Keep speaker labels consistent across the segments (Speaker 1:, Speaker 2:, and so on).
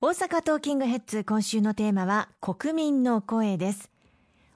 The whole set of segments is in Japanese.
Speaker 1: 大阪トーキングヘッズ今週のテーマは国民の声です。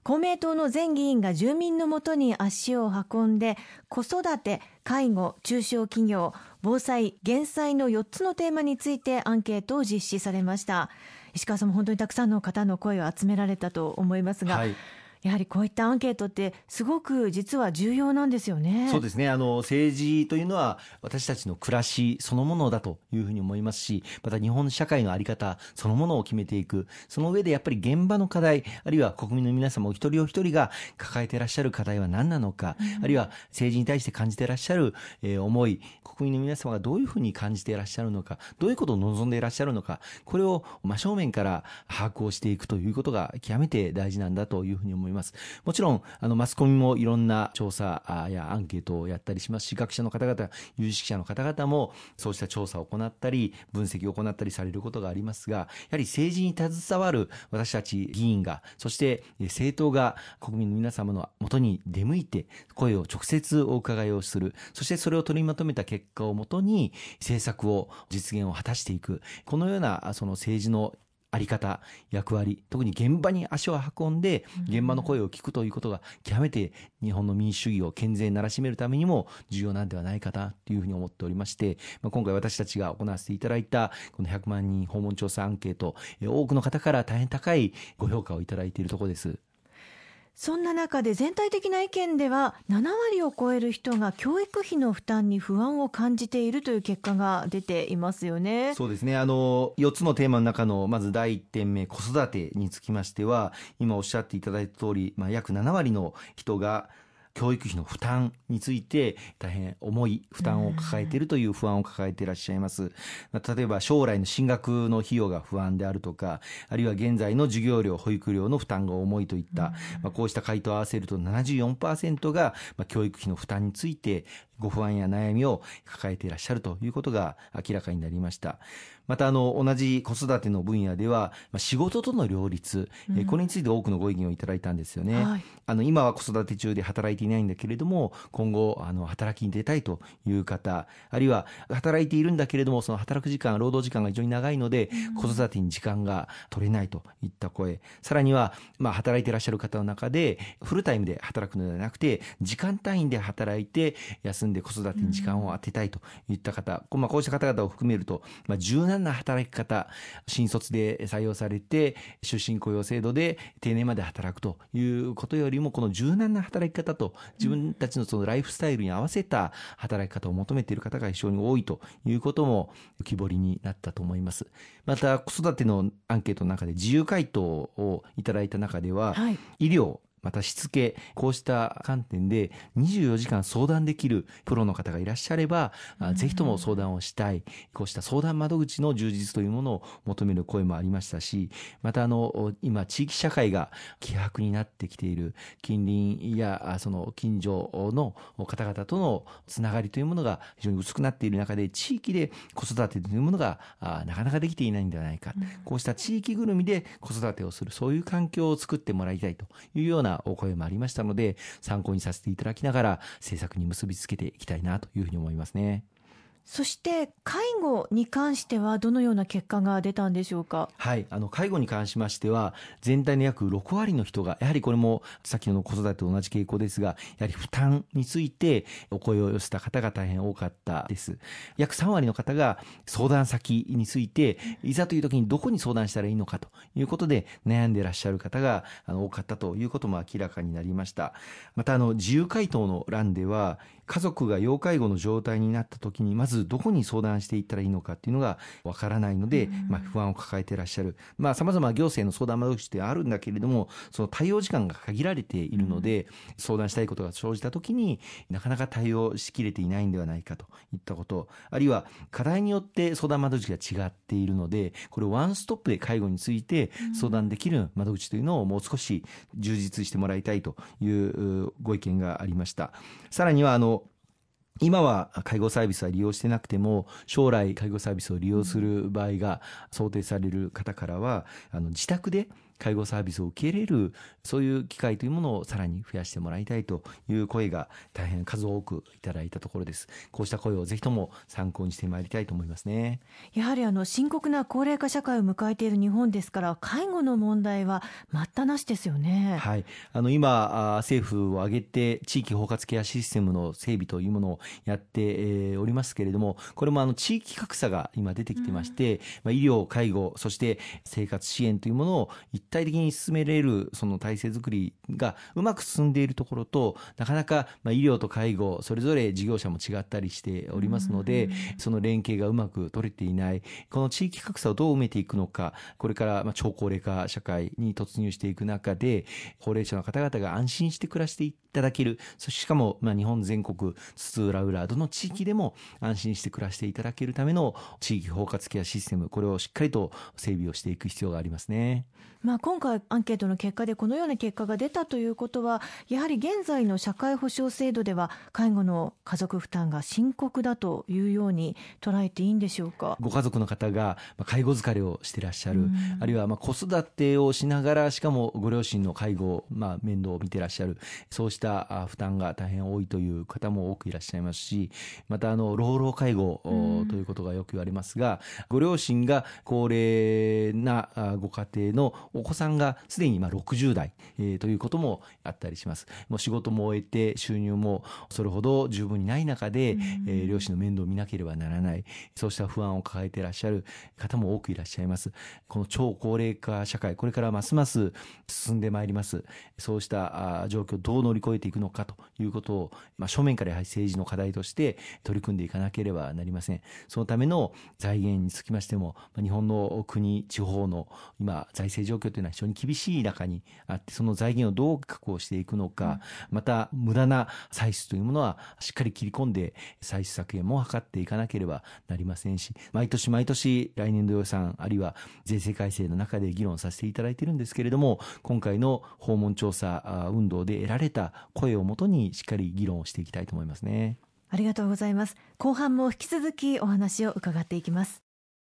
Speaker 1: 公明党の前議員が住民のもとに足を運んで子育て、介護、中小企業、防災、減災の4つのテーマについてアンケートを実施されました。石川さんも本当にたくさんの方の声を集められたと思いますが、はい。やはりこういったアンケートってすごく実は重要なんですよね。
Speaker 2: そうですね。あの政治というのは私たちの暮らしそのものだというふうに思いますし、また日本社会のあり方そのものを決めていく。その上でやっぱり現場の課題、あるいは国民の皆様お一人お一人が抱えていらっしゃる課題は何なのか、うん、あるいは政治に対して感じていらっしゃる、えー、思い、国民の皆様がどういうふうに感じていらっしゃるのか、どういうことを望んでいらっしゃるのか、これを真正面から把握をしていくということが極めて大事なんだというふうに思います。もちろんんあのマスコミもいろんな調査やアンケートをやったりしますし学者の方々有識者の方々もそうした調査を行ったり分析を行ったりされることがありますがやはり政治に携わる私たち議員がそして政党が国民の皆様のもとに出向いて声を直接お伺いをする。そしてそれを取りまとめた結果をもとに政策を実現を果たしていく。このようなその政治のあり方、役割、特に現場に足を運んで、現場の声を聞くということが、極めて日本の民主主義を健全にならしめるためにも重要なんではないかなというふうに思っておりまして、まあ、今回私たちが行わせていただいた、この100万人訪問調査アンケート、多くの方から大変高いご評価をいただいているところです。
Speaker 1: そんな中で全体的な意見では7割を超える人が教育費の負担に不安を感じているという結果が出ていますよね。
Speaker 2: そうですね。あの4つのテーマの中のまず第1点目子育てにつきましては今おっしゃっていただいた通り、まあ約7割の人が教育費の負担について大変重い負担を抱えているという不安を抱えていらっしゃいます。例えば将来の進学の費用が不安であるとか、あるいは現在の授業料、保育料の負担が重いといった、まあ、こうした回答を合わせると74%が、まあ、教育費の負担についてご不安や悩みを抱えていらっしゃるということが明らかになりました。またあの同じ子育ての分野では仕事との両立、うん、これについて多くのご意見をいただいたんですよね、はい、あの今は子育て中で働いていないんだけれども今後あの働きに出たいという方あるいは働いているんだけれどもその働く時間労働時間が非常に長いので、うん、子育てに時間が取れないといった声。さらには、まあ、働いていらっしゃる方の中でフルタイムで働くのではなくて時間単位で働いて休んで子育てに時間を当てたいといった方、うん、まあ、こうした方々を含めると、まあ、柔軟な働き方、新卒で採用されて、出身雇用制度で定年まで働くということよりも、この柔軟な働き方と、自分たちのそのライフスタイルに合わせた働き方を求めている方が非常に多いということも浮き彫りになったと思います。また、子育てのアンケートの中で自由回答をいただいた中では、はい、医療、またしつけ、こうした観点で24時間相談できるプロの方がいらっしゃれば、ぜひとも相談をしたい、こうした相談窓口の充実というものを求める声もありましたし、またあの、今地域社会が希薄になってきている近隣やその近所の方々とのつながりというものが非常に薄くなっている中で、地域で子育てというものがなかなかできていないんではないか。こうした地域ぐるみで子育てをする、そういう環境を作ってもらいたいというようなお声もありましたので、参考にさせていただきながら、政策に結びつけていきたいなというふうに思いますね。
Speaker 1: そして介護に関してはどのような結果が出たんでしょうか？
Speaker 2: はい、あの介護に関しましては全体の約6割の人がやはりこれも先ほどの子育てと同じ傾向ですが、やはり負担についてお声を寄せた方が大変多かったです。約3割の方が相談先についていざという時にどこに相談したらいいのかということで悩んでいらっしゃる方が多かったということも明らかになりました。またあの自由回答の欄では家族が要介護の状態になった時にまずどこに相談していったらいいのかっていうのがわからないので、まあ、不安を抱えていらっしゃる。まあ様々行政の相談窓口ってあるんだけれどもその対応時間が限られているので、相談したいことが生じた時になかなか対応しきれていないんではないかといったことあるいは課題によって相談窓口が違っているのでこれワンストップで介護について相談できる窓口というのをもう少し充実してもらいたいというご意見がありました。さらにはあの今は介護サービスは利用してなくても将来介護サービスを利用する場合が想定される方からはあの自宅で介護サービスを受け入れるそういう機会というものをさらに増やしてもらいたいという声が大変数多くいただいたところです。こうした声をぜひとも参考にしてまいりたいと思いますね。
Speaker 1: やはりあの深刻な高齢化社会を迎えている日本ですから介護の問題は待ったなしですよね。
Speaker 2: はい。あの今政府を挙げて地域包括ケアシステムの整備というものをやっておりますけれどもこれもあの地域格差が今出てきてまして、まあ、医療介護そして生活支援というものを一体的に進めれるその体制づくりがうまく進んでいるところとなかなかまあ医療と介護それぞれ事業者も違ったりしておりますので、その連携がうまく取れていない。この地域格差をどう埋めていくのかこれからまあ超高齢化社会に突入していく中で高齢者の方々が安心して暮らしていただける。そしてしかもまあ日本全国津々浦々どの地域でも安心して暮らしていただけるための地域包括ケアシステムこれをしっかりと整備をしていく必要がありますね。
Speaker 1: まあ、今回アンケートの結果でこのような結果が出たということはやはり現在の社会保障制度では介護の家族負担が深刻だというように捉えていいんでしょうか？
Speaker 2: ご家族の方が介護疲れをしていらっしゃる、あるいはまあ子育てをしながらしかもご両親の介護、まあ、面倒を見ていらっしゃるそうした負担が大変多いという方も多くいらっしゃいますしまたあの老老介護ということがよく言われますが、ご両親が高齢なご家庭のお子さんがすでに今60代、えー、ということもあったりします。もう仕事も終えて収入もそれほど十分にない中で、えー、両親の面倒を見なければならない、そうした不安を抱えていらっしゃる方も多くいらっしゃいます。この超高齢化社会、これからますます進んでまいります。そうした状況をどう乗り越えていくのかということを、まあ、正面からやはり政治の課題として取り組んでいかなければなりません。そのための財源につきましても、日本の国、地方の今、財政状況というのは非常に厳しい中にあって、その財源をどう確保していくのか、うん、また無駄な歳出というものはしっかり切り込んで歳出削減も図っていかなければなりませんし、毎年毎年来年度予算、あるいは税制改正の中で議論させていただいているんですけれども、今回の訪問調査運動で得られた声をもとにしっかり議論をしていきたいと思いますね。
Speaker 1: ありがとうございます。後半も引き続きお話を伺っていきます。